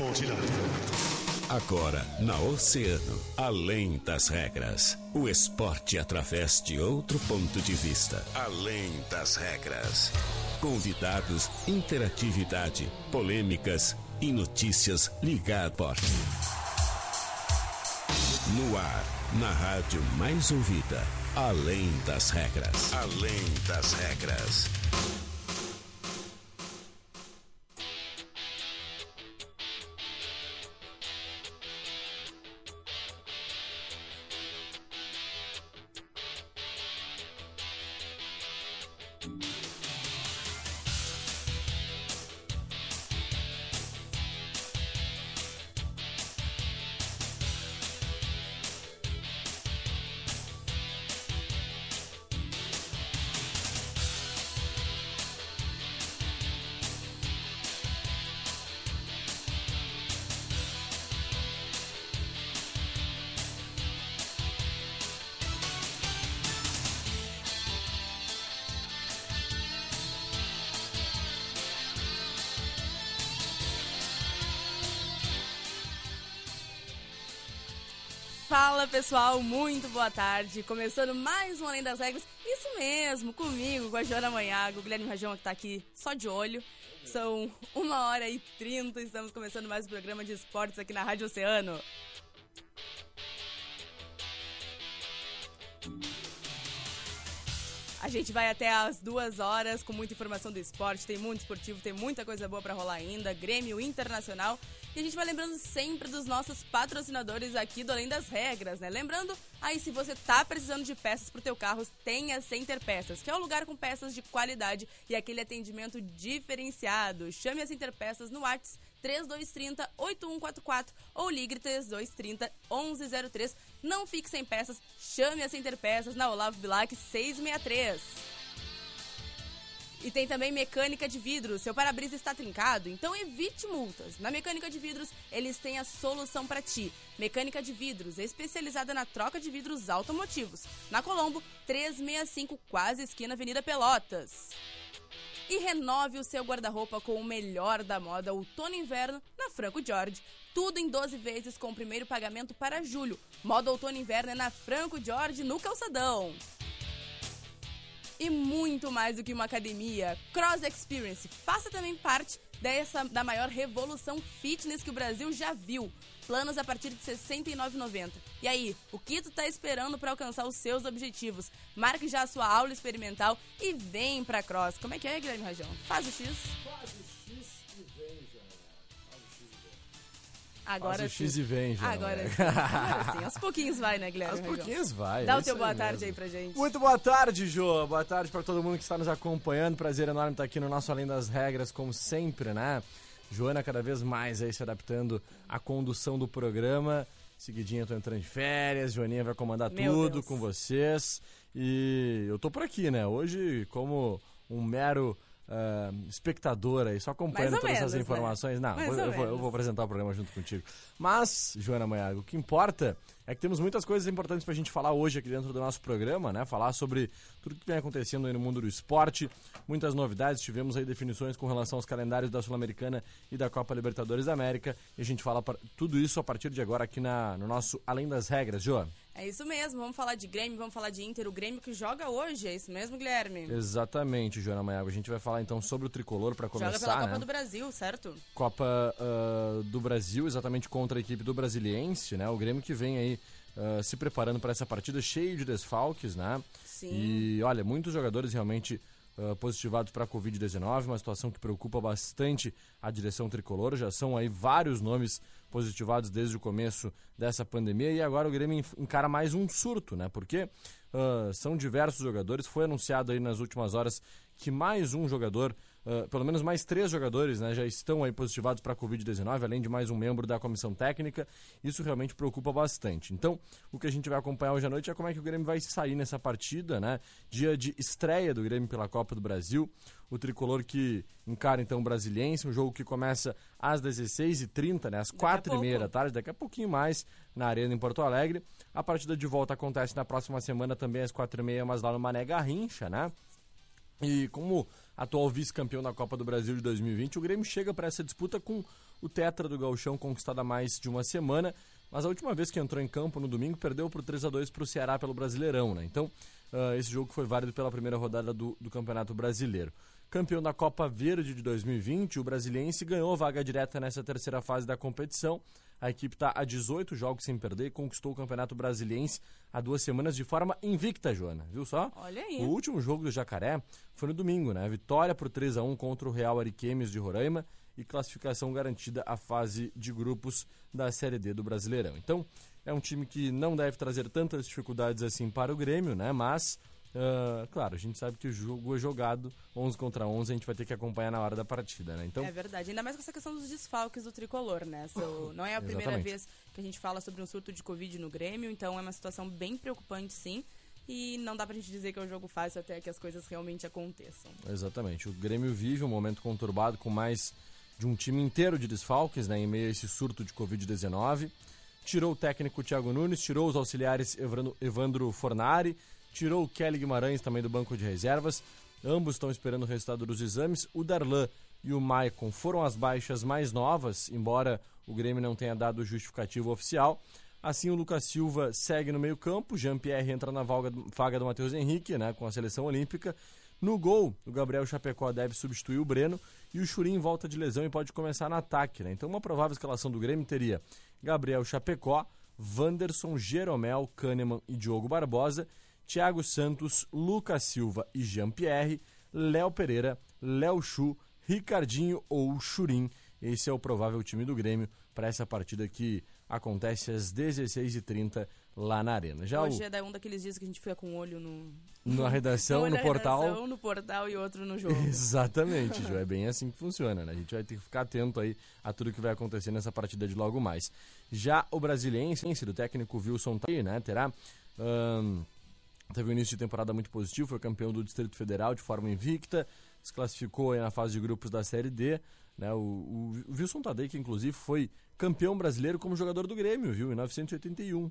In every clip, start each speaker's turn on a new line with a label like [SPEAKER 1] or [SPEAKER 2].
[SPEAKER 1] 49.
[SPEAKER 2] Agora, na Oceano, além das regras. O esporte através de outro ponto de vista. Além das regras. Convidados, interatividade, polêmicas e notícias ligadas esporte. No ar, na rádio mais ouvida. Além das regras. Além das regras.
[SPEAKER 3] Fala pessoal, muito boa tarde. Começando mais um Além das Regras. Isso mesmo, comigo, com a Joana Manhago, o Guilherme Rajão que tá aqui só de olho. São uma hora e trinta, estamos começando mais um programa de esportes aqui na Rádio Oceano. A gente vai até as duas horas com muita informação do esporte, tem muito esportivo, tem muita coisa boa para rolar ainda, Grêmio Internacional. E a gente vai lembrando sempre dos nossos patrocinadores aqui do Além das Regras, né? Lembrando, aí se você tá precisando de peças pro teu carro, tenha Center Peças, que é o um lugar com peças de qualidade e aquele atendimento diferenciado. Chame a Center Peças no WhatsApp 3230 8144 ou ligue 3230 1103. Não fique sem peças, chame a Center Peças na Olavo Bilac 663. E tem também mecânica de vidros. Seu para-brisa está trincado? Então evite multas. Na mecânica de vidros, eles têm a solução para ti. Mecânica de vidros, especializada na troca de vidros automotivos. Na Colombo, 365, quase esquina Avenida Pelotas. E renove o seu guarda-roupa com o melhor da moda outono e inverno na Franco George. Tudo em 12 vezes com o primeiro pagamento para julho. Moda outono e inverno é na Franco George no Calçadão e muito mais do que uma academia. Cross Experience. Faça também parte dessa da maior revolução fitness que o Brasil já viu. Planos a partir de R$ 69,90. E aí, o que tu tá esperando para alcançar os seus objetivos? Marque já a sua aula experimental e vem pra Cross. Como é que é, Guilherme Rajão? Faz o X.
[SPEAKER 4] Faz o X
[SPEAKER 3] Agora
[SPEAKER 4] Faz o
[SPEAKER 3] sim.
[SPEAKER 4] X e vem, já.
[SPEAKER 3] Agora
[SPEAKER 4] né?
[SPEAKER 3] sim. Agora sim. Aos pouquinhos vai, né, Guilherme?
[SPEAKER 4] Aos pouquinhos vai.
[SPEAKER 3] Dá
[SPEAKER 4] é
[SPEAKER 3] o teu boa tarde
[SPEAKER 4] mesmo.
[SPEAKER 3] aí pra gente.
[SPEAKER 4] Muito boa tarde, Jô. Boa tarde para todo mundo que está nos acompanhando. Prazer enorme estar aqui no nosso Além das Regras, como sempre, né? Joana cada vez mais aí se adaptando à condução do programa. Seguidinha, eu tô entrando de férias, Joaninha vai comandar
[SPEAKER 3] Meu
[SPEAKER 4] tudo
[SPEAKER 3] Deus.
[SPEAKER 4] com vocês. E eu tô por aqui, né? Hoje, como um mero ah, espectador aí, só acompanhando todas essas
[SPEAKER 3] menos, né?
[SPEAKER 4] informações. Não,
[SPEAKER 3] Mais
[SPEAKER 4] vou-
[SPEAKER 3] ou
[SPEAKER 4] eu, vou, eu vou apresentar o programa junto contigo. Mas, Joana Maiago, o que importa é que temos muitas coisas importantes pra gente falar hoje aqui dentro do nosso programa, né? Falar sobre tudo que vem acontecendo aí no mundo do esporte, muitas novidades, tivemos aí definições com relação aos calendários da Sul-Americana e da Copa Libertadores da América, e a gente fala tudo isso a partir de agora aqui na, no nosso Além das Regras, Jô.
[SPEAKER 3] É isso mesmo, vamos falar de Grêmio, vamos falar de Inter, o Grêmio que joga hoje, é isso mesmo, Guilherme?
[SPEAKER 4] Exatamente, Joana Maiago. A gente vai falar então sobre o tricolor
[SPEAKER 3] Joga
[SPEAKER 4] começar,
[SPEAKER 3] pela
[SPEAKER 4] né?
[SPEAKER 3] Copa do Brasil, certo?
[SPEAKER 4] Copa ah, do Brasil, exatamente contra a equipe do Brasiliense, né? O Grêmio que vem aí ah, se preparando para essa partida cheio de desfalques, né?
[SPEAKER 3] Sim.
[SPEAKER 4] E olha, muitos jogadores realmente ah, positivados para a Covid-19, uma situação que preocupa bastante a direção tricolor. Já são aí vários nomes positivados desde o começo dessa pandemia e agora o Grêmio encara mais um surto, né? Porque ah, são diversos jogadores. Foi anunciado aí nas últimas horas que mais um jogador, ah, pelo menos mais três jogadores, né, já estão aí positivados para a Covid-19, além de mais um membro da comissão técnica. Isso realmente preocupa bastante. Então, o que a gente vai acompanhar hoje à noite é como é que o Grêmio vai sair nessa partida, né? Dia de estreia do Grêmio pela Copa do Brasil. O tricolor que encara então o Brasiliense, um jogo que começa às 16h30, né? Às 4h30 da tarde, daqui a pouquinho mais, na Arena em Porto Alegre. A partida de volta acontece na próxima semana também às 4h30, mas lá no Mané Garrincha, né? E como atual vice-campeão da Copa do Brasil de 2020. O Grêmio chega para essa disputa com o tetra do Gauchão conquistado há mais de uma semana, mas a última vez que entrou em campo no domingo perdeu por 3 a 2 para o Ceará pelo Brasileirão, né? Então, uh, esse jogo foi válido pela primeira rodada do, do Campeonato Brasileiro. Campeão da Copa Verde de 2020, o Brasiliense ganhou vaga direta nessa terceira fase da competição. A equipe está a 18 jogos sem perder e conquistou o Campeonato Brasiliense há duas semanas de forma invicta, Joana. Viu só?
[SPEAKER 3] Olha aí.
[SPEAKER 4] O último jogo do Jacaré foi no domingo, né? Vitória por 3 a 1 contra o Real Ariquemes de Roraima e classificação garantida à fase de grupos da Série D do Brasileirão. Então, é um time que não deve trazer tantas dificuldades assim para o Grêmio, né? Mas Uh, claro, a gente sabe que o jogo é jogado 11 contra 11, a gente vai ter que acompanhar na hora da partida, né?
[SPEAKER 3] Então... É verdade, ainda mais com essa questão dos desfalques do tricolor, né? So, não é a primeira vez que a gente fala sobre um surto de Covid no Grêmio, então é uma situação bem preocupante, sim. E não dá pra gente dizer que é um jogo fácil até que as coisas realmente aconteçam.
[SPEAKER 4] Exatamente. O Grêmio vive um momento conturbado com mais de um time inteiro de desfalques, né? Em meio a esse surto de Covid-19. Tirou o técnico Thiago Nunes, tirou os auxiliares Evandro Fornari, tirou o Kelly Guimarães também do banco de reservas. Ambos estão esperando o resultado dos exames. O Darlan e o Maicon foram as baixas mais novas, embora o Grêmio não tenha dado justificativo oficial. Assim, o Lucas Silva segue no meio-campo, Jean-Pierre entra na vaga, do Matheus Henrique, né, com a seleção olímpica. No gol, o Gabriel Chapecó deve substituir o Breno e o Churim volta de lesão e pode começar no ataque. Né? Então, uma provável escalação do Grêmio teria Gabriel Chapecó, Wanderson, Jeromel, Kahneman e Diogo Barbosa Thiago Santos, Lucas Silva e Jean-Pierre, Léo Pereira, Léo Chu, Ricardinho ou Churim. Esse é o provável time do Grêmio para essa partida que acontece às 16h30 lá na Arena.
[SPEAKER 3] Já Hoje o... é um daqueles dias que a gente fica com um olho no...
[SPEAKER 4] Na redação, no,
[SPEAKER 3] no
[SPEAKER 4] portal.
[SPEAKER 3] Redação, no portal e outro no jogo.
[SPEAKER 4] Exatamente, Ju. É bem assim que funciona, né? A gente vai ter que ficar atento aí a tudo que vai acontecer nessa partida de logo mais. Já o brasiliense, do técnico Wilson né? Terá... Um Teve um início de temporada muito positivo, foi campeão do Distrito Federal de forma invicta, se classificou na fase de grupos da Série D. Né? O, o, o Wilson Tadei, que inclusive foi campeão brasileiro como jogador do Grêmio, viu? Em 1981.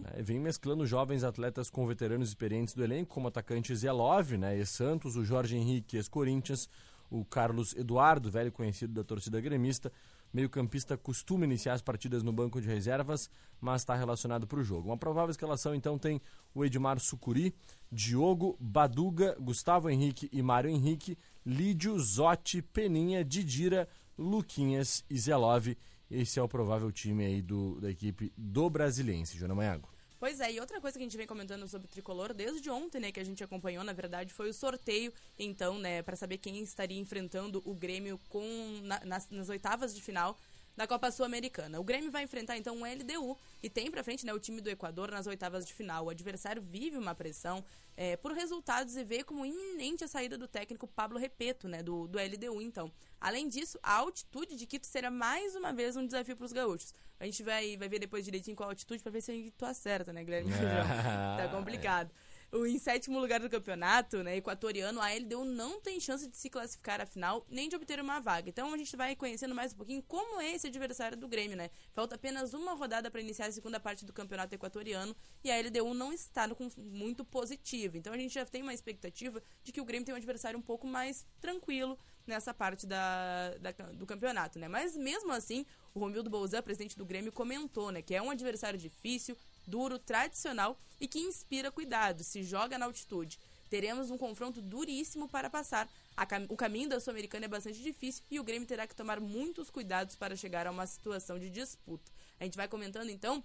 [SPEAKER 4] Né? Vem mesclando jovens atletas com veteranos experientes do elenco, como o atacante Zé Love, né? ex-Santos, o Jorge Henrique, ex-Corinthians, o Carlos Eduardo, velho conhecido da torcida gremista, meio-campista costuma iniciar as partidas no banco de reservas, mas está relacionado para o jogo. Uma provável escalação então tem o Edmar Sucuri, Diogo, Baduga, Gustavo Henrique e Mário Henrique, Lídio, Zotti, Peninha, Didira, Luquinhas e Zelov. Esse é o provável time aí do, da equipe do Brasiliense, Jona Maiago.
[SPEAKER 3] Pois é, e outra coisa que a gente vem comentando sobre o tricolor desde ontem, né, que a gente acompanhou, na verdade, foi o sorteio, então, né, para saber quem estaria enfrentando o Grêmio com na, nas, nas oitavas de final da Copa Sul-Americana. O Grêmio vai enfrentar então o LDU e tem para frente né, o time do Equador nas oitavas de final. O adversário vive uma pressão é, por resultados e vê como iminente a saída do técnico Pablo Repeto, né, do, do LDU. Então, além disso, a altitude de Quito será mais uma vez um desafio para os gaúchos. A gente vai, vai ver depois direitinho qual a altitude para ver se a gente acerta, né, Guilherme? tá complicado. Em sétimo lugar do campeonato, né, equatoriano, a LDU não tem chance de se classificar à final nem de obter uma vaga. Então a gente vai conhecendo mais um pouquinho como é esse adversário do Grêmio, né? Falta apenas uma rodada para iniciar a segunda parte do campeonato equatoriano e a LDU não está no, muito positiva. Então a gente já tem uma expectativa de que o Grêmio tem um adversário um pouco mais tranquilo nessa parte da, da do campeonato, né? Mas mesmo assim, o Romildo Bolzan, presidente do Grêmio, comentou, né, que é um adversário difícil, duro, tradicional e que inspira cuidado, se joga na altitude. Teremos um confronto duríssimo para passar. Cam o caminho da Sul-Americana é bastante difícil e o Grêmio terá que tomar muitos cuidados para chegar a uma situação de disputa. A gente vai comentando então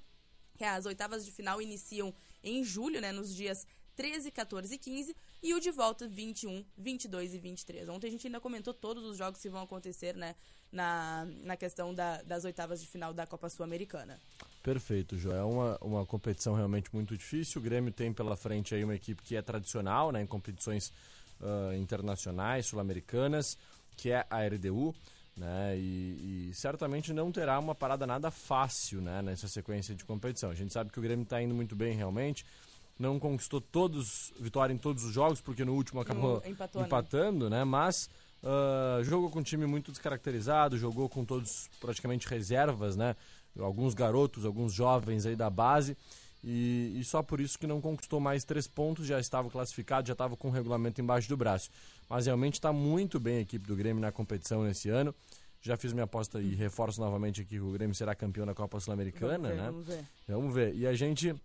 [SPEAKER 3] que as oitavas de final iniciam em julho, né, nos dias 13, 14 e 15, e o de volta 21, 22 e 23. Ontem a gente ainda comentou todos os jogos que vão acontecer, né, na, na questão da, das oitavas de final da Copa Sul-Americana.
[SPEAKER 4] Perfeito, João. É uma, uma competição realmente muito difícil. O Grêmio tem pela frente aí uma equipe que é tradicional né, em competições uh, internacionais, sul-americanas, que é a RDU. Né, e, e, certamente não terá uma parada nada fácil né, nessa sequência de competição. A gente sabe que o Grêmio está indo muito bem realmente, não conquistou todos vitória em todos os jogos, porque no último acabou empatou, né? empatando, né? Mas uh, jogou com um time muito descaracterizado, jogou com todos praticamente reservas, né? alguns garotos, alguns jovens aí da base. E, e, só por isso que não conquistou mais três pontos, já estava classificado, já estava com o regulamento embaixo do braço. mas realmente está muito bem a equipe do Grêmio na competição nesse ano. Já fiz minha aposta e reforço novamente aqui que o Grêmio será campeão da Copa Sul-Americana, né?
[SPEAKER 3] Vamos ver.
[SPEAKER 4] Vamos ver. E a gente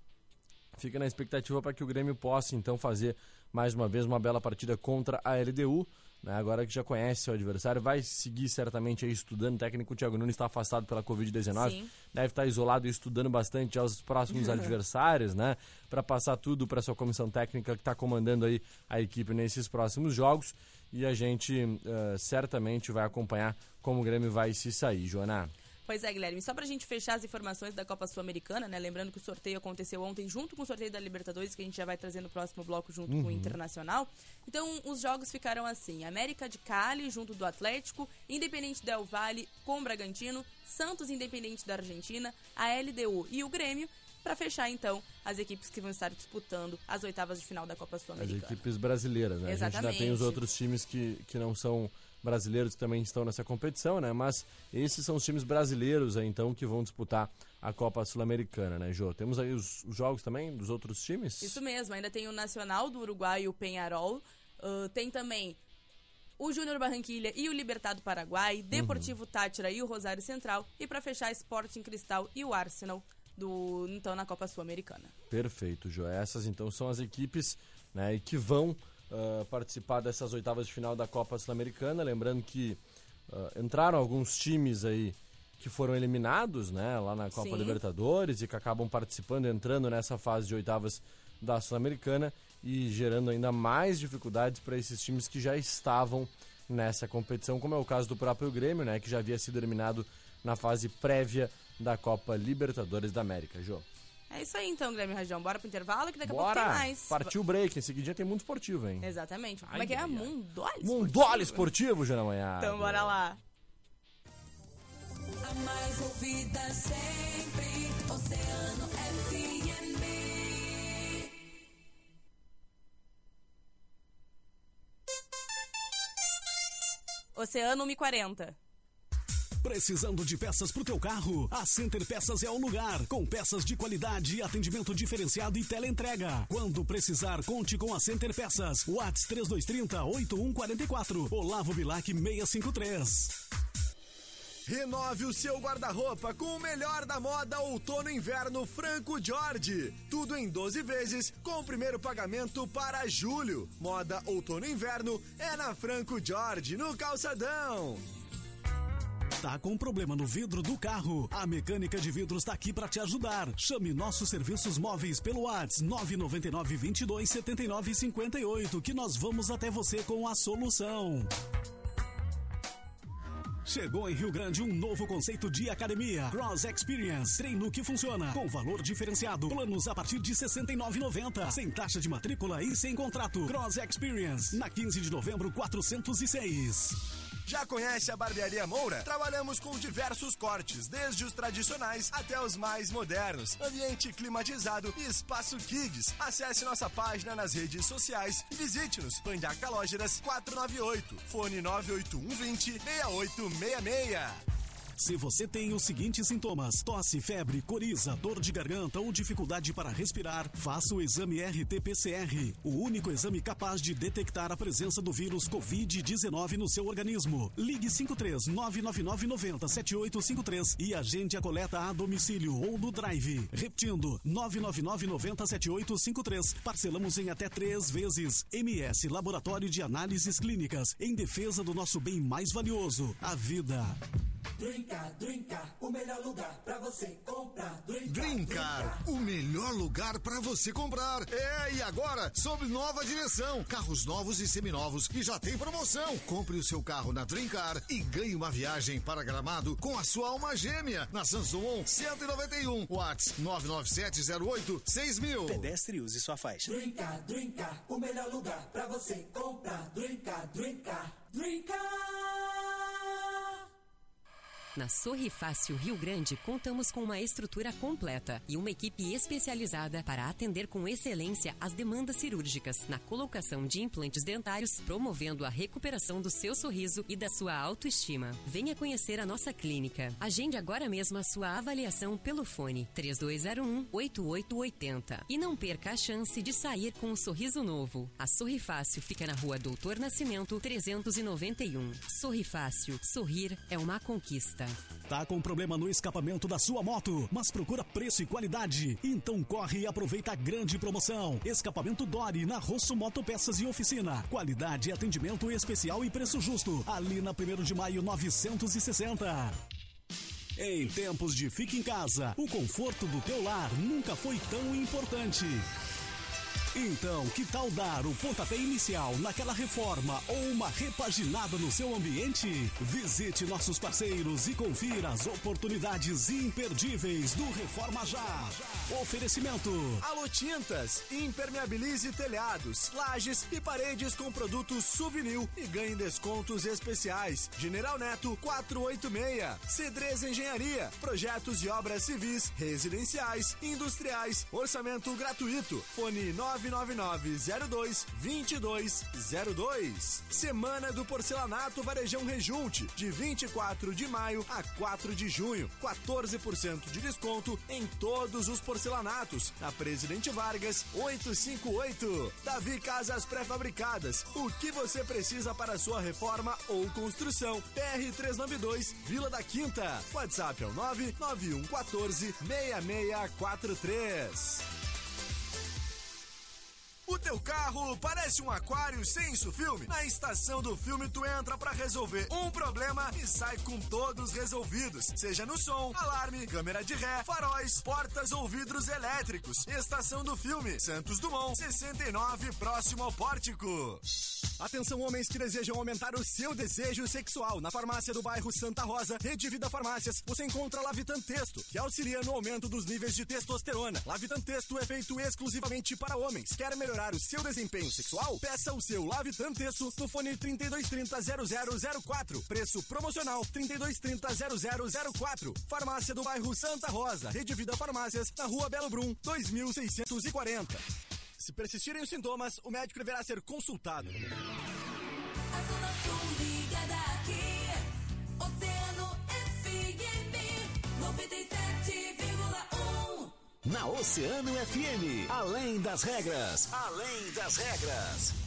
[SPEAKER 4] fica na expectativa para que o Grêmio possa então fazer mais uma vez uma bela partida contra a LDU. Né? Agora que já conhece o adversário, vai seguir certamente aí estudando. O técnico Thiago Nunes está afastado pela Covid-19,
[SPEAKER 3] Sim.
[SPEAKER 4] deve estar isolado e estudando bastante aos próximos adversários, né? Para passar tudo para sua comissão técnica que está comandando aí a equipe nesses próximos jogos. E a gente eh, certamente vai acompanhar como o Grêmio vai se sair, Joana.
[SPEAKER 3] Pois é, Guilherme. Só pra gente fechar as informações da Copa Sul-Americana, né? Lembrando que o sorteio aconteceu ontem junto com o sorteio da Libertadores, que a gente já vai trazer no próximo bloco junto com o Internacional. Então, os jogos ficaram assim: América de Cali junto do Atlético, Independente Del Valle com o Bragantino, Santos Independente da Argentina, a LDU e o Grêmio. Pra fechar, então, as equipes que vão estar disputando as oitavas de final da Copa
[SPEAKER 4] As
[SPEAKER 3] Sul-Americana.
[SPEAKER 4] equipes brasileiras, né? A gente ainda tem
[SPEAKER 3] Exatamente.
[SPEAKER 4] os outros times que, que não são brasileiros que também estão nessa competição, né? Mas esses são os times brasileiros aí, então, que vão disputar a Copa Sul-Americana, né, Jô? Temos aí os, os jogos também dos outros times?
[SPEAKER 3] Isso mesmo, ainda tem o Nacional do Uruguai e o Penharol. Ah, tem também o Júnior Barranquilha e o Libertado Paraguai, Deportivo Tátira e o Rosário Central. E pra fechar, Sporting Cristal e o Arsenal, do, então na Copa Sul-Americana.
[SPEAKER 4] Perfeito, Jô. Essas, então, são as equipes né, que vão ah, participar dessas oitavas de final da Copa Sul-Americana. Lembrando que ah, entraram alguns times aí que foram eliminados, né, lá na Copa
[SPEAKER 3] Sim.
[SPEAKER 4] Libertadores e que acabam participando, entrando nessa fase de oitavas da Sul-Americana e gerando ainda mais dificuldades para esses times que já estavam nessa competição, como é o caso do próprio Grêmio, né, que já havia sido eliminado na fase prévia da Copa Libertadores da América, Jô.
[SPEAKER 3] É isso aí então, Guilherme Rajão. Bora pro intervalo que daqui a pouco
[SPEAKER 4] Bora!
[SPEAKER 3] tem mais.
[SPEAKER 4] Partiu o break, em seguidinha tem mundo esportivo, hein?
[SPEAKER 3] Exatamente. Como
[SPEAKER 4] Ai,
[SPEAKER 3] é que é?
[SPEAKER 4] ai.
[SPEAKER 3] Mundole
[SPEAKER 4] Mundole Esportivo, Jana Manhã.
[SPEAKER 3] Então bora lá.
[SPEAKER 1] A mais ouvida sempre, Oceano FM.
[SPEAKER 3] Oceano 140.
[SPEAKER 5] Precisando de peças pro teu carro? A Center Peças é o lugar, com peças de qualidade, atendimento diferenciado e teleentrega. Quando precisar, conte com a Center Peças. Whats 3230 8144. Olavo Bilac 653.
[SPEAKER 6] Renove o seu guarda-roupa com o melhor da moda outono inverno Franco Jorge. Tudo em 12 vezes com o primeiro pagamento para julho. Moda outono inverno é na Franco Jorge, no Calçadão.
[SPEAKER 5] Tá com problema no vidro do carro? A Mecânica de Vidros tá aqui para te ajudar. Chame nossos serviços móveis pelo Whats 999 22 79 58 que nós vamos até você com a solução. Chegou em Rio Grande um novo conceito de academia, Cross Experience. Treino que funciona, com valor diferenciado. Planos a partir de R$ 69,90. Sem taxa de matrícula e sem contrato. Cross Experience, na 15 de novembro, 406.
[SPEAKER 6] Já conhece a Barbearia Moura? Trabalhamos com diversos cortes, desde os tradicionais até os mais modernos. Ambiente climatizado e espaço Kids. Acesse nossa página nas redes sociais e visite-nos. Pandaca Lógeras 498. Fone 98120 6866.
[SPEAKER 5] Se você tem os seguintes sintomas: tosse, febre, coriza, dor de garganta ou dificuldade para respirar, faça o exame RT-PCR, o único exame capaz de detectar a presença do vírus Covid-19 no seu organismo. Ligue 53 999 90 7853 e agende a coleta a domicílio ou no drive. Repetindo, 999 90 7853. Parcelamos em até três vezes. MS Laboratório de Análises Clínicas, em defesa do nosso bem mais valioso, a vida.
[SPEAKER 1] Drincar, drincar, o melhor lugar pra você comprar. Drincar,
[SPEAKER 7] o melhor lugar para você comprar. É, e agora, sob nova direção. Carros novos e seminovos e já tem promoção. Compre o seu carro na Drincar e ganhe uma viagem para Gramado com a sua alma gêmea na Samsung 191. Whats 99708 6000.
[SPEAKER 8] Pedestre use sua faixa.
[SPEAKER 1] Drincar, drincar, o melhor lugar pra você comprar. Drincar, drincar, drincar.
[SPEAKER 8] Na Sorri Fácil Rio Grande, contamos com uma estrutura completa e uma equipe especializada para atender com excelência as demandas cirúrgicas na colocação de implantes dentários, promovendo a recuperação do seu sorriso e da sua autoestima. Venha conhecer a nossa clínica. Agende agora mesmo a sua avaliação pelo fone 3201 8880 e não perca a chance de sair com um sorriso novo. A Sorri Fácil fica na Rua Doutor Nascimento 391. Sorri Fácil. Sorrir é uma conquista.
[SPEAKER 5] Tá com problema no escapamento da sua moto, mas procura preço e qualidade? Então corre e aproveita a grande promoção. Escapamento Dori na Rosso Motopeças e Oficina. Qualidade, atendimento especial e preço justo. Ali na 1 de maio 960. Em tempos de fique em casa, o conforto do teu lar nunca foi tão importante. Então, que tal dar o pontapé inicial naquela reforma ou uma repaginada no seu ambiente? Visite nossos parceiros e confira as oportunidades imperdíveis do Reforma Já. Oferecimento.
[SPEAKER 6] Alô Tintas, impermeabilize telhados, lajes e paredes com produtos Souvenir e ganhe descontos especiais. General Neto 486. Cedrez Engenharia, projetos de obras civis, residenciais, industriais, orçamento gratuito. Fone 99902 2202. Semana do Porcelanato Varejão Rejunte, de 24 de maio a 4 de junho. 14% de desconto em todos os porcelanatos. Na Presidente Vargas 858. Davi Casas Pré-Fabricadas. O que você precisa para sua reforma ou construção? PR 392 Vila da Quinta. WhatsApp é o 99114 6643. O teu carro parece um aquário sem isso filme? Na estação do filme tu entra para resolver um problema e sai com todos resolvidos, seja no som, alarme, câmera de ré, faróis, portas ou vidros elétricos. Estação do filme, Santos Dumont, 69, próximo ao pórtico. Atenção homens que desejam aumentar o seu desejo sexual. Na farmácia do bairro Santa Rosa, Rede Vida Farmácias, você encontra Lavitan Texto, que auxilia no aumento dos níveis de testosterona. Lavitan Texto é feito exclusivamente para homens. Quer melhorar o seu desempenho sexual? Peça o seu Lavitan Texto no fone 3230 0004. Preço promocional 3230 0004. Farmácia do bairro Santa Rosa, Rede Vida Farmácias, na rua Belo Brum, 2640. Se persistirem os sintomas, o médico deverá ser consultado.
[SPEAKER 9] A Zona Sul ligada aqui. Oceano FM 97,1.
[SPEAKER 5] Na Oceano FM, além das regras, além das regras.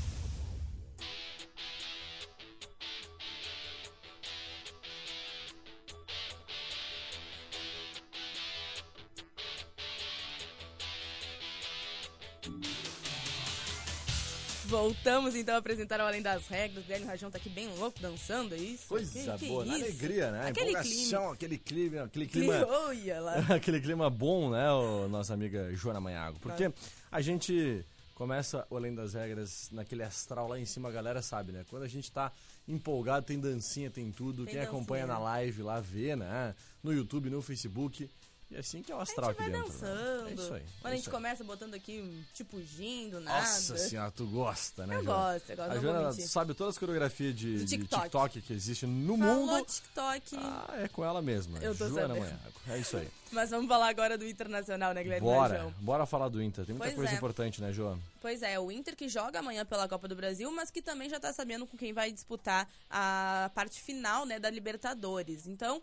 [SPEAKER 3] Voltamos então a apresentar o Além das Regras. O Guilherme Rajão tá aqui bem louco, dançando, é isso?
[SPEAKER 4] Coisa
[SPEAKER 3] Que- que
[SPEAKER 4] boa, na
[SPEAKER 3] isso?
[SPEAKER 4] alegria, né?
[SPEAKER 3] Aquele
[SPEAKER 4] Empolgação, aquele clima, aquele
[SPEAKER 3] clima.
[SPEAKER 4] clima, aquele clima bom, né, o nossa amiga Joana Manhago? Porque a gente começa o Além das Regras naquele astral lá em cima, a galera sabe, né? Quando a gente tá empolgado, tem dancinha, tem tudo.
[SPEAKER 3] Tem
[SPEAKER 4] Quem acompanha na
[SPEAKER 3] dancinha.
[SPEAKER 4] live lá vê, né? No YouTube, no Facebook. E assim que é o astral aqui dentro. né?
[SPEAKER 3] dançando.
[SPEAKER 4] É isso aí.
[SPEAKER 3] Quando
[SPEAKER 4] é
[SPEAKER 3] a gente
[SPEAKER 4] aí.
[SPEAKER 3] começa botando aqui tipo gindo, nada.
[SPEAKER 4] Nossa senhora, tu gosta, né,
[SPEAKER 3] Eu
[SPEAKER 4] Joana?
[SPEAKER 3] gosto, eu gosto,
[SPEAKER 4] A Joana sabe todas as coreografias de, de
[SPEAKER 3] TikTok.
[SPEAKER 4] TikTok que existe no
[SPEAKER 3] Falou
[SPEAKER 4] mundo.
[SPEAKER 3] TikTok.
[SPEAKER 4] Ah, é com ela mesma.
[SPEAKER 3] Eu tô
[SPEAKER 4] Joana
[SPEAKER 3] sabendo.
[SPEAKER 4] É isso aí.
[SPEAKER 3] Mas vamos falar agora do Internacional, né, Guilherme
[SPEAKER 4] Bora, bora falar do Inter. Tem muita
[SPEAKER 3] Pois
[SPEAKER 4] coisa
[SPEAKER 3] é.
[SPEAKER 4] importante, né, João?
[SPEAKER 3] Pois é, o Inter que joga amanhã pela Copa do Brasil, mas que também já tá sabendo com quem vai disputar a parte final, né, da Libertadores. Então,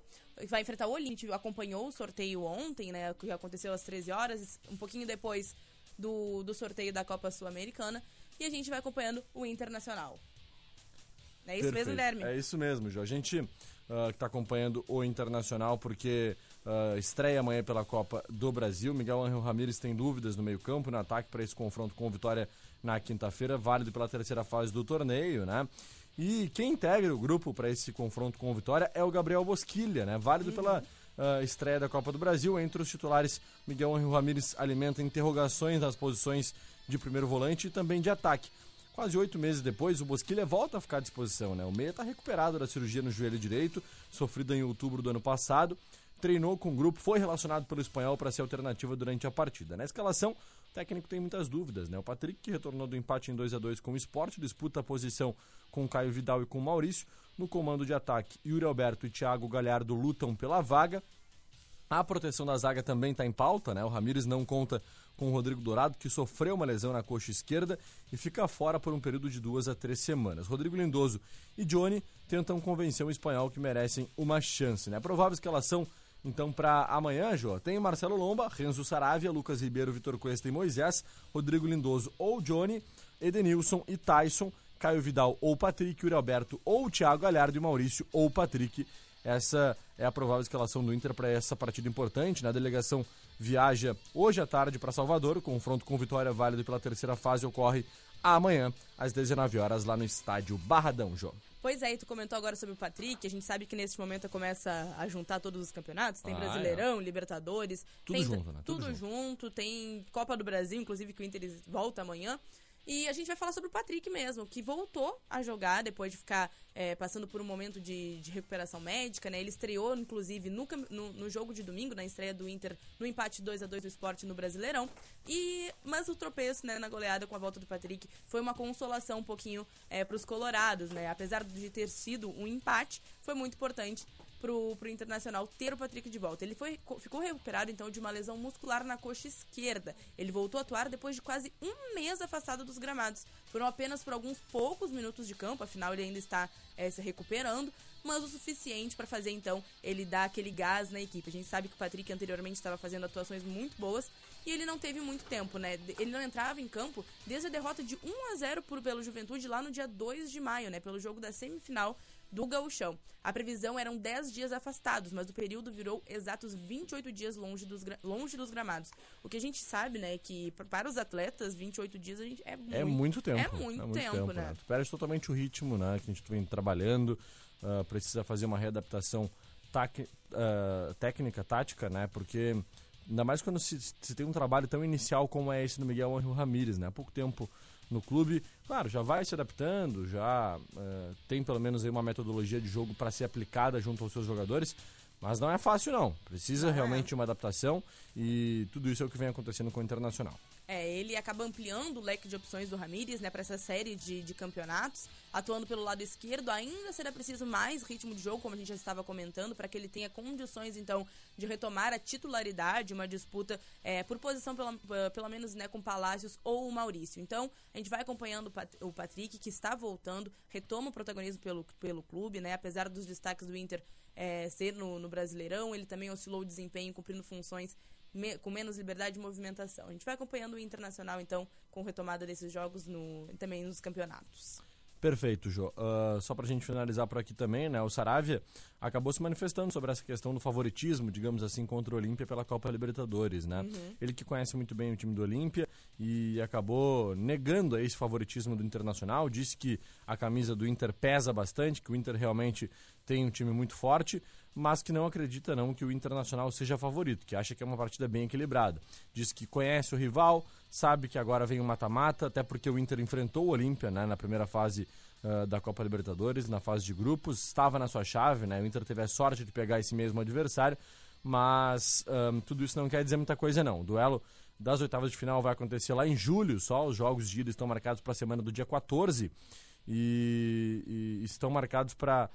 [SPEAKER 3] vai enfrentar o Olímpio. A gente acompanhou o sorteio ontem, né, que aconteceu às 13 horas, um pouquinho depois do, do sorteio da Copa Sul-Americana. E a gente vai acompanhando o Internacional. É isso
[SPEAKER 4] Perfeito.
[SPEAKER 3] mesmo, Guilherme?
[SPEAKER 4] É isso mesmo, João. A gente ah, que tá acompanhando o Internacional porque ah, estreia amanhã pela Copa do Brasil. Miguel Angel Ramírez tem dúvidas no meio-campo, no ataque para esse confronto com o Vitória na quinta-feira, válido pela terceira fase do torneio, né? E quem integra o grupo para esse confronto com o Vitória é o Gabriel Bosquilha, né? Válido pela ah, estreia da Copa do Brasil. Entre os titulares, Miguel Angel Ramírez alimenta interrogações nas posições de primeiro volante e também de ataque. Quase oito meses depois, o Bosquilha volta a ficar à disposição, né? O meia está recuperado da cirurgia no joelho direito, sofrida em outubro do ano passado. Treinou com o grupo, foi relacionado pelo espanhol para ser alternativa durante a partida. Na escalação, técnico tem muitas dúvidas, né? O Patrick, que retornou do empate em 2 a 2 com o Sport, disputa a posição com Caio Vidal e com Maurício. No comando de ataque, Yuri Alberto e Thiago Galhardo lutam pela vaga. A proteção da zaga também está em pauta, né? O Ramires não conta com o Rodrigo Dourado, que sofreu uma lesão na coxa esquerda e fica fora por um período de duas a três semanas. Rodrigo Lindoso e Johnny tentam convencer o espanhol que merecem uma chance, né? Provável escalação então, para amanhã, Jô, tem Marcelo Lomba, Renzo Saravia, Lucas Ribeiro, Vitor Cuesta e Moisés, Rodrigo Lindoso ou Johnny, Edenilson e Tyson, Caio Vidal ou Patrick, Yuri Alberto ou Thiago Galhardo e Maurício ou Patrick. Essa é a provável escalação do Inter para essa partida importante. Na delegação viaja hoje à tarde para Salvador. O confronto com Vitória válido pela terceira fase ocorre amanhã, às 19 horas, lá no estádio Barradão, Jô.
[SPEAKER 3] Pois é, e tu comentou agora sobre o Patrick. A gente sabe que nesse momento começa a juntar todos os campeonatos. Tem
[SPEAKER 4] Ah,
[SPEAKER 3] Brasileirão, Libertadores.
[SPEAKER 4] Tudo
[SPEAKER 3] tem
[SPEAKER 4] junto, né? Tudo
[SPEAKER 3] Tudo, junto. Tem Copa do Brasil, inclusive que o Inter volta amanhã. E a gente vai falar sobre o Patrick mesmo, que voltou a jogar depois de ficar é, passando por um momento de, de recuperação médica, né? Ele estreou, inclusive, no, no, no jogo de domingo, na estreia do Inter, no empate 2 a 2 do esporte no Brasileirão. E, mas o tropeço, né, na goleada com a volta do Patrick foi uma consolação um pouquinho é, para os colorados, né? Apesar de ter sido um empate, foi muito importante pro, pro Internacional ter o Patrick de volta. Ele foi, co- ficou recuperado, então, de uma lesão muscular na coxa esquerda. Ele voltou a atuar depois de quase um mês afastado dos gramados. Foram apenas por alguns poucos minutos de campo, afinal ele ainda está eh, se recuperando, mas o suficiente para fazer, então, ele dar aquele gás na equipe. A gente sabe que o Patrick anteriormente estava fazendo atuações muito boas e ele não teve muito tempo, né? Ele não entrava em campo desde a derrota de 1 a 0 por, pelo Juventude lá no dia 2 de maio, né? Pelo jogo da semifinal do Gauchão. A previsão eram 10 dias afastados, mas o período virou exatos 28 dias longe dos, longe dos gramados. O que a gente sabe, né, é que para os atletas, 28 dias a gente é muito,
[SPEAKER 4] É muito tempo.
[SPEAKER 3] É muito, tempo, né?
[SPEAKER 4] Tu perde totalmente o ritmo, né? Que a gente vem trabalhando, ah, precisa fazer uma readaptação ah, técnica, tática, né? Porque ainda mais quando se, se tem um trabalho tão inicial como é esse no Miguel Ramírez, né? Há pouco tempo no clube, claro, já vai se adaptando, já ah, tem pelo menos uma metodologia de jogo para ser aplicada junto aos seus jogadores. Mas não é fácil, não. Precisa
[SPEAKER 3] é.
[SPEAKER 4] realmente de uma adaptação e tudo isso é o que vem acontecendo com o Internacional.
[SPEAKER 3] É, ele acaba ampliando o leque de opções do Ramires, né, para essa série de, de campeonatos, atuando pelo lado esquerdo. Ainda será preciso mais ritmo de jogo, como a gente já estava comentando, para que ele tenha condições, então, de retomar a titularidade, uma disputa é, por posição, pelo, pelo menos, né, com Palácios ou o Maurício. Então, a gente vai acompanhando o Patrick, que está voltando, retoma o protagonismo pelo, pelo clube, né, apesar dos destaques do Inter é, ser no, no Brasileirão, ele também oscilou o desempenho, cumprindo funções me- com menos liberdade de movimentação. A gente vai acompanhando o Internacional, então, com retomada desses jogos no, também nos campeonatos.
[SPEAKER 4] Perfeito, Jô. Ah, só pra gente finalizar por aqui também, né? O Saravia acabou se manifestando sobre essa questão do favoritismo, digamos assim, contra o Olímpia pela Copa Libertadores, né? Ele que conhece muito bem o time do Olímpia e acabou negando esse favoritismo do Internacional, disse que a camisa do Inter pesa bastante, que o Inter realmente tem um time muito forte, mas que não acredita não que o Internacional seja favorito, que acha que é uma partida bem equilibrada. Diz que conhece o rival, sabe que agora vem o mata-mata, até porque o Inter enfrentou o Olímpia né, na primeira fase ah, da Copa Libertadores, na fase de grupos, estava na sua chave, né? O Inter teve a sorte de pegar esse mesmo adversário, mas ah, tudo isso não quer dizer muita coisa não. O duelo das oitavas de final vai acontecer lá em julho, só os jogos de ida estão marcados para a semana do dia 14 e, e estão marcados para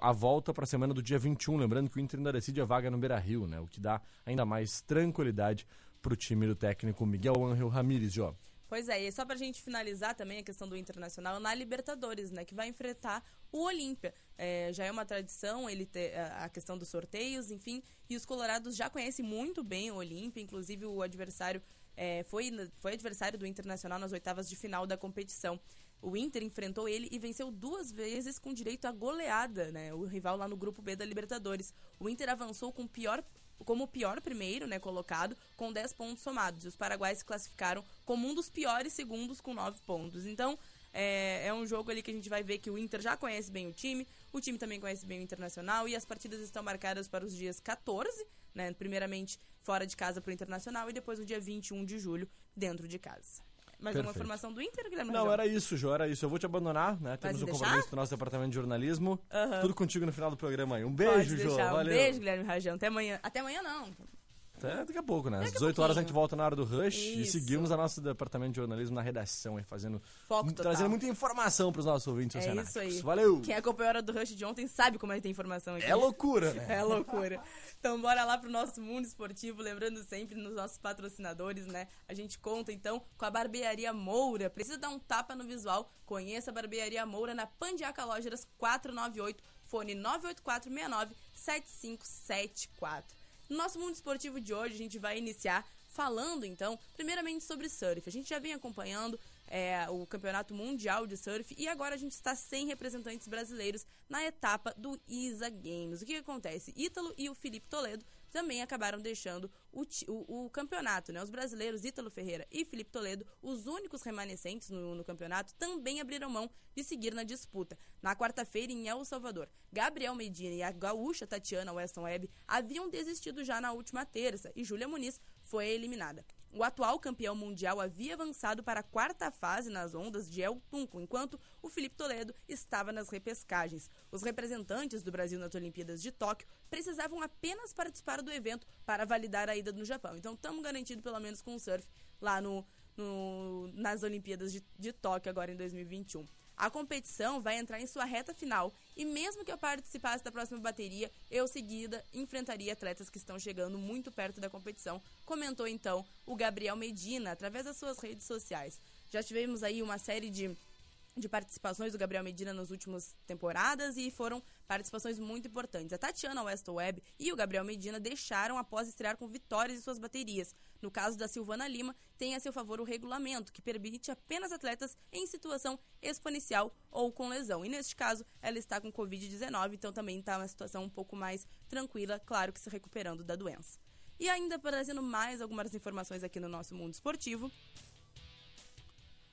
[SPEAKER 4] a volta para a semana do dia 21, lembrando que o Inter ainda decide a vaga no Beira-Rio, né? O que dá ainda mais tranquilidade para o time do técnico Miguel Ángel Ramírez, Jó.
[SPEAKER 3] Pois é, e só pra gente finalizar também a questão do Internacional na Libertadores, né? Que vai enfrentar o Olímpia. É, já é uma tradição ele ter a a questão dos sorteios, enfim. E os colorados já conhecem muito bem o Olímpia, inclusive o adversário é, foi, foi adversário do Internacional nas oitavas de final da competição. O Inter enfrentou ele e venceu duas vezes com direito à goleada, né? O rival lá no grupo B da Libertadores. O Inter avançou com pior como o pior primeiro, né, colocado, com 10 pontos somados. E os paraguaios se classificaram como um dos piores segundos com 9 pontos. Então, é, é um jogo ali que a gente vai ver que o Inter já conhece bem o time, o time também conhece bem o Internacional, e as partidas estão marcadas para os dias 14, né, primeiramente fora de casa para o Internacional, e depois no dia 21 de julho, dentro de casa. Uma
[SPEAKER 4] Perfeito.
[SPEAKER 3] informação do Inter, Guilherme
[SPEAKER 4] Não, era isso, Jô, era isso. Eu vou te abandonar, né? Temos um
[SPEAKER 3] deixar?
[SPEAKER 4] compromisso do nosso departamento de jornalismo.
[SPEAKER 3] Aham.
[SPEAKER 4] Tudo contigo no final do programa aí. Um beijo, Jô.
[SPEAKER 3] deixar. Um
[SPEAKER 4] Valeu.
[SPEAKER 3] beijo, Guilherme Rajão. Até amanhã. Até amanhã não.
[SPEAKER 4] Até daqui a pouco, né? Às
[SPEAKER 3] Daqui a
[SPEAKER 4] 18 horas a
[SPEAKER 3] pouquinho.
[SPEAKER 4] gente volta na hora do Rush e
[SPEAKER 3] Isso.
[SPEAKER 4] seguimos a nosso departamento de jornalismo na redação aí, fazendo.
[SPEAKER 3] Foco total.
[SPEAKER 4] trazendo muita informação pros nossos ouvintes
[SPEAKER 3] É isso aí.
[SPEAKER 4] Valeu!
[SPEAKER 3] Quem acompanhou a hora do Rush de ontem sabe como é que tem informação aqui.
[SPEAKER 4] É loucura, né?
[SPEAKER 3] É loucura. Então bora lá pro nosso mundo esportivo, lembrando sempre nos nossos patrocinadores, né? A gente conta então com a Barbearia Moura. Precisa dar um tapa no visual? Conheça a Barbearia Moura na Pandiaca Lógeras 498, fone 98469 7574. No nosso mundo esportivo de hoje, a gente vai iniciar falando então, primeiramente sobre surf. A gente já vem acompanhando é, o Campeonato Mundial de Surf e agora a gente está sem representantes brasileiros na etapa do ISA Games. O que, que acontece? Ítalo e o Felipe Toledo também acabaram deixando o, o- o campeonato, né? Os brasileiros Ítalo Ferreira e Felipe Toledo, os únicos remanescentes no, no campeonato, também abriram mão de seguir na disputa. Na quarta-feira, em El Salvador, Gabriel Medina e a gaúcha Tatiana Weston Webb haviam desistido já na última terça e Júlia Muniz foi eliminada. O atual campeão mundial havia avançado para a quarta fase nas ondas de El Tunco, enquanto o Felipe Toledo estava nas repescagens. Os representantes do Brasil nas Olimpíadas de Tóquio precisavam apenas participar do evento para validar a ida no Japão. Então estamos garantidos pelo menos com o surf lá no, no- nas Olimpíadas de, de Tóquio agora em 2021. A competição vai entrar em sua reta final e mesmo que eu participasse da próxima bateria, eu seguida enfrentaria atletas que estão chegando muito perto da competição, comentou então o Gabriel Medina através das suas redes sociais. Já tivemos aí uma série de de participações do Gabriel Medina nas últimas temporadas e foram participações muito importantes. A Tatiana West Webb e o Gabriel Medina deixaram após estrear com vitórias em suas baterias. No caso da Silvana Lima, tem a seu favor o regulamento, que permite apenas atletas em situação exponencial ou com lesão. E neste caso, ela está com Covid-19, então também está uma situação um pouco mais tranquila, claro que se recuperando da doença. E ainda trazendo mais algumas informações aqui no nosso mundo esportivo.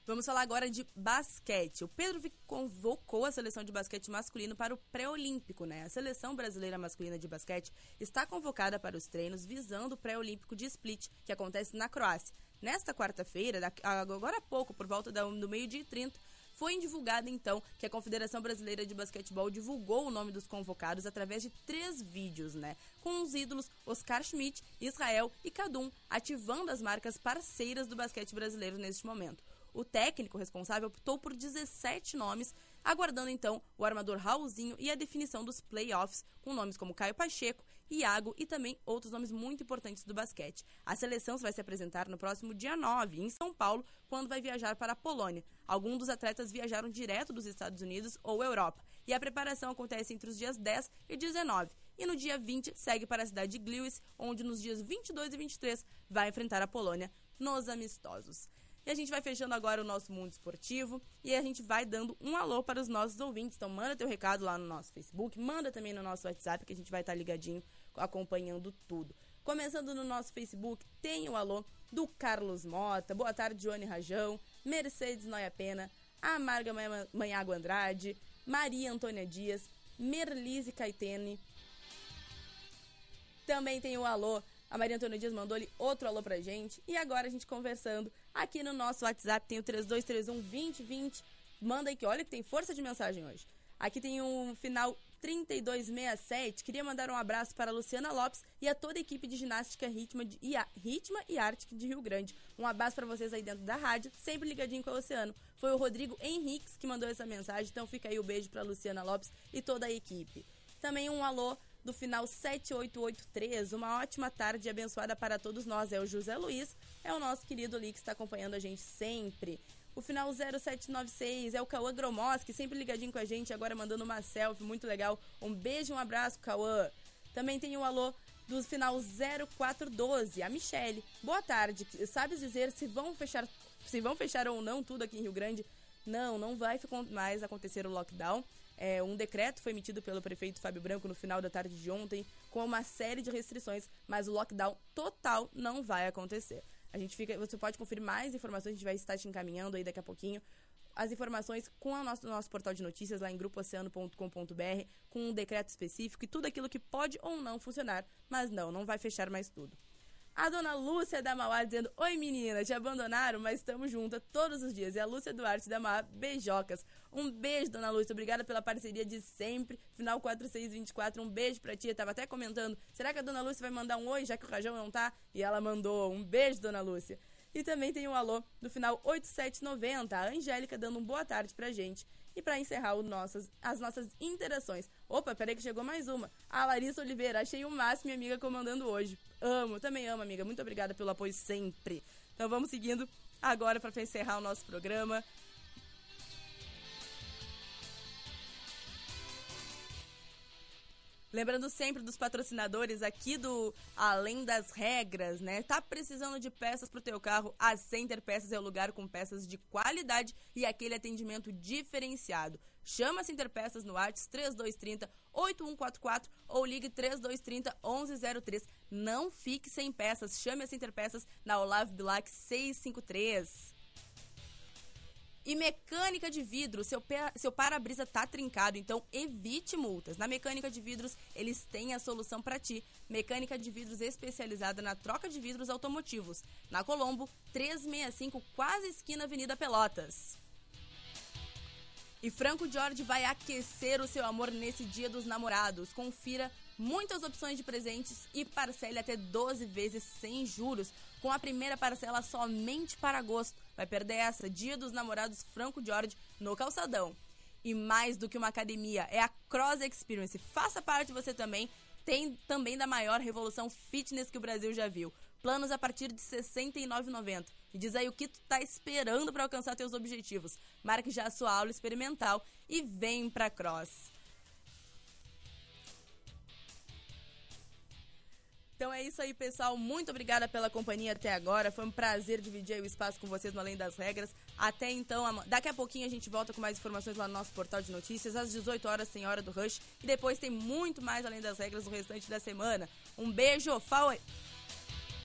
[SPEAKER 3] Vamos falar agora de basquete. O Pedro convocou a seleção de basquete masculino para o pré-olímpico, né? A seleção brasileira masculina de basquete está convocada para os treinos visando o pré-olímpico de Split, que acontece na Croácia. Nesta quarta-feira, agora há pouco, por volta do meio-dia e 30, foi divulgado então que a Confederação Brasileira de Basquetebol divulgou o nome dos convocados através de três vídeos, né? Com os ídolos Oscar Schmidt, Israel e Kadum, ativando as marcas parceiras do basquete brasileiro neste momento. O técnico responsável optou por 17 nomes, aguardando então o armador Raulzinho e a definição dos playoffs, com nomes como Caio Pacheco, Iago e também outros nomes muito importantes do basquete. A seleção vai se apresentar no próximo dia 9, em São Paulo, quando vai viajar para a Polônia. Alguns dos atletas viajaram direto dos Estados Unidos ou Europa, e a preparação acontece entre os dias 10 e 19. E no dia 20 segue para a cidade de Gliwice, onde nos dias 22 e 23 vai enfrentar a Polônia nos amistosos. E a gente vai fechando agora o nosso mundo esportivo e a gente vai dando um alô para os nossos ouvintes. Então manda teu recado lá no nosso Facebook, manda também no nosso WhatsApp que a gente vai estar ligadinho acompanhando tudo. Começando no nosso Facebook, tem o alô do Carlos Mota, boa tarde, Joane Rajão, Mercedes Noia Pena, Amarga Manha- Manhago Andrade, Maria Antônia Dias, Merlise Caetene, também tem o alô. A Maria Antônia Dias mandou-lhe outro alô pra gente. E agora a gente conversando aqui no nosso WhatsApp. Tem o 3231 2020. Manda aí que olha que tem força de mensagem hoje. Aqui tem um final 3267. Queria mandar um abraço para a Luciana Lopes e a toda a equipe de ginástica Ritma, de, e, a, Ritma e Arte de Rio Grande. Um abraço para vocês aí dentro da rádio, sempre ligadinho com o Oceano. Foi o Rodrigo Henriques que mandou essa mensagem, então fica aí o beijo para Luciana Lopes e toda a equipe. Também um alô do final 7883. Uma ótima tarde abençoada para todos nós. É o José Luiz, é o nosso querido ali que está acompanhando a gente sempre. O final 0796 é o Cauã Gromoski, sempre ligadinho com a gente, agora mandando uma selfie, muito legal. Um beijo, um abraço, Cauã. Também tem o alô do final 0412, a Michele. Boa tarde. Sabes dizer se vão fechar se vão fechar ou não tudo aqui em Rio Grande? Não, não vai mais acontecer o lockdown. É, um decreto foi emitido pelo prefeito Fábio Branco no final da tarde de ontem, com uma série de restrições, mas o lockdown total não vai acontecer. A gente fica, você pode conferir mais informações, a gente vai estar te encaminhando aí daqui a pouquinho. As informações com o nosso, nosso portal de notícias lá em grupooceano.com.br, com um decreto específico e tudo aquilo que pode ou não funcionar, mas não, não vai fechar mais tudo. A dona Lúcia da Mauá dizendo: Oi menina, te abandonaram, mas estamos juntas todos os dias. E a Lúcia Duarte da Mauá, beijocas. Um beijo, dona Lúcia, obrigada pela parceria de sempre. Final 4624, um beijo pra ti. Eu tava até comentando: será que a dona Lúcia vai mandar um oi, já que o Rajão não tá? E ela mandou: um beijo, dona Lúcia. E também tem um alô do final 8790, a Angélica dando um boa tarde pra gente. E para encerrar o nossas, as nossas interações. Opa, peraí que chegou mais uma. A Larissa Oliveira, achei o máximo minha amiga comandando hoje. Amo, também amo, amiga. Muito obrigada pelo apoio sempre. Então vamos seguindo agora para encerrar o nosso programa. Lembrando sempre dos patrocinadores aqui do Além das Regras, né? Tá precisando de peças pro teu carro? A Center Peças é o lugar com peças de qualidade e aquele atendimento diferenciado. Chama a Center Peças no WhatsApp 3230 8144 ou ligue 3230 1103. Não fique sem peças. Chame a Center Peças na Olavo Bilac 653. E mecânica de vidro, seu, seu para-brisa tá trincado, então evite multas. Na mecânica de vidros, eles têm a solução para ti. Mecânica de vidros especializada na troca de vidros automotivos. Na Colombo, 365, quase esquina Avenida Pelotas. E Franco Jorge vai aquecer o seu amor nesse Dia dos Namorados. Confira muitas opções de presentes e parcele até 12 vezes sem juros, com a primeira parcela somente para agosto. Vai perder essa Dia dos Namorados Franco Jorge no Calçadão. E mais do que uma academia, é a Cross Experience. Faça parte você também. Tem também da maior revolução fitness que o Brasil já viu. Planos a partir de R$ 69,90. E diz aí o que tu tá esperando para alcançar teus objetivos. Marque já a sua aula experimental e vem pra Cross. Então é isso aí, pessoal. Muito obrigada pela companhia até agora. Foi um prazer dividir o espaço com vocês no Além das Regras. Até então, daqui a pouquinho a gente volta com mais informações lá no nosso portal de notícias. Às 18 horas tem Hora do Rush. E depois tem muito mais Além das Regras no restante da semana. Um beijo, fala!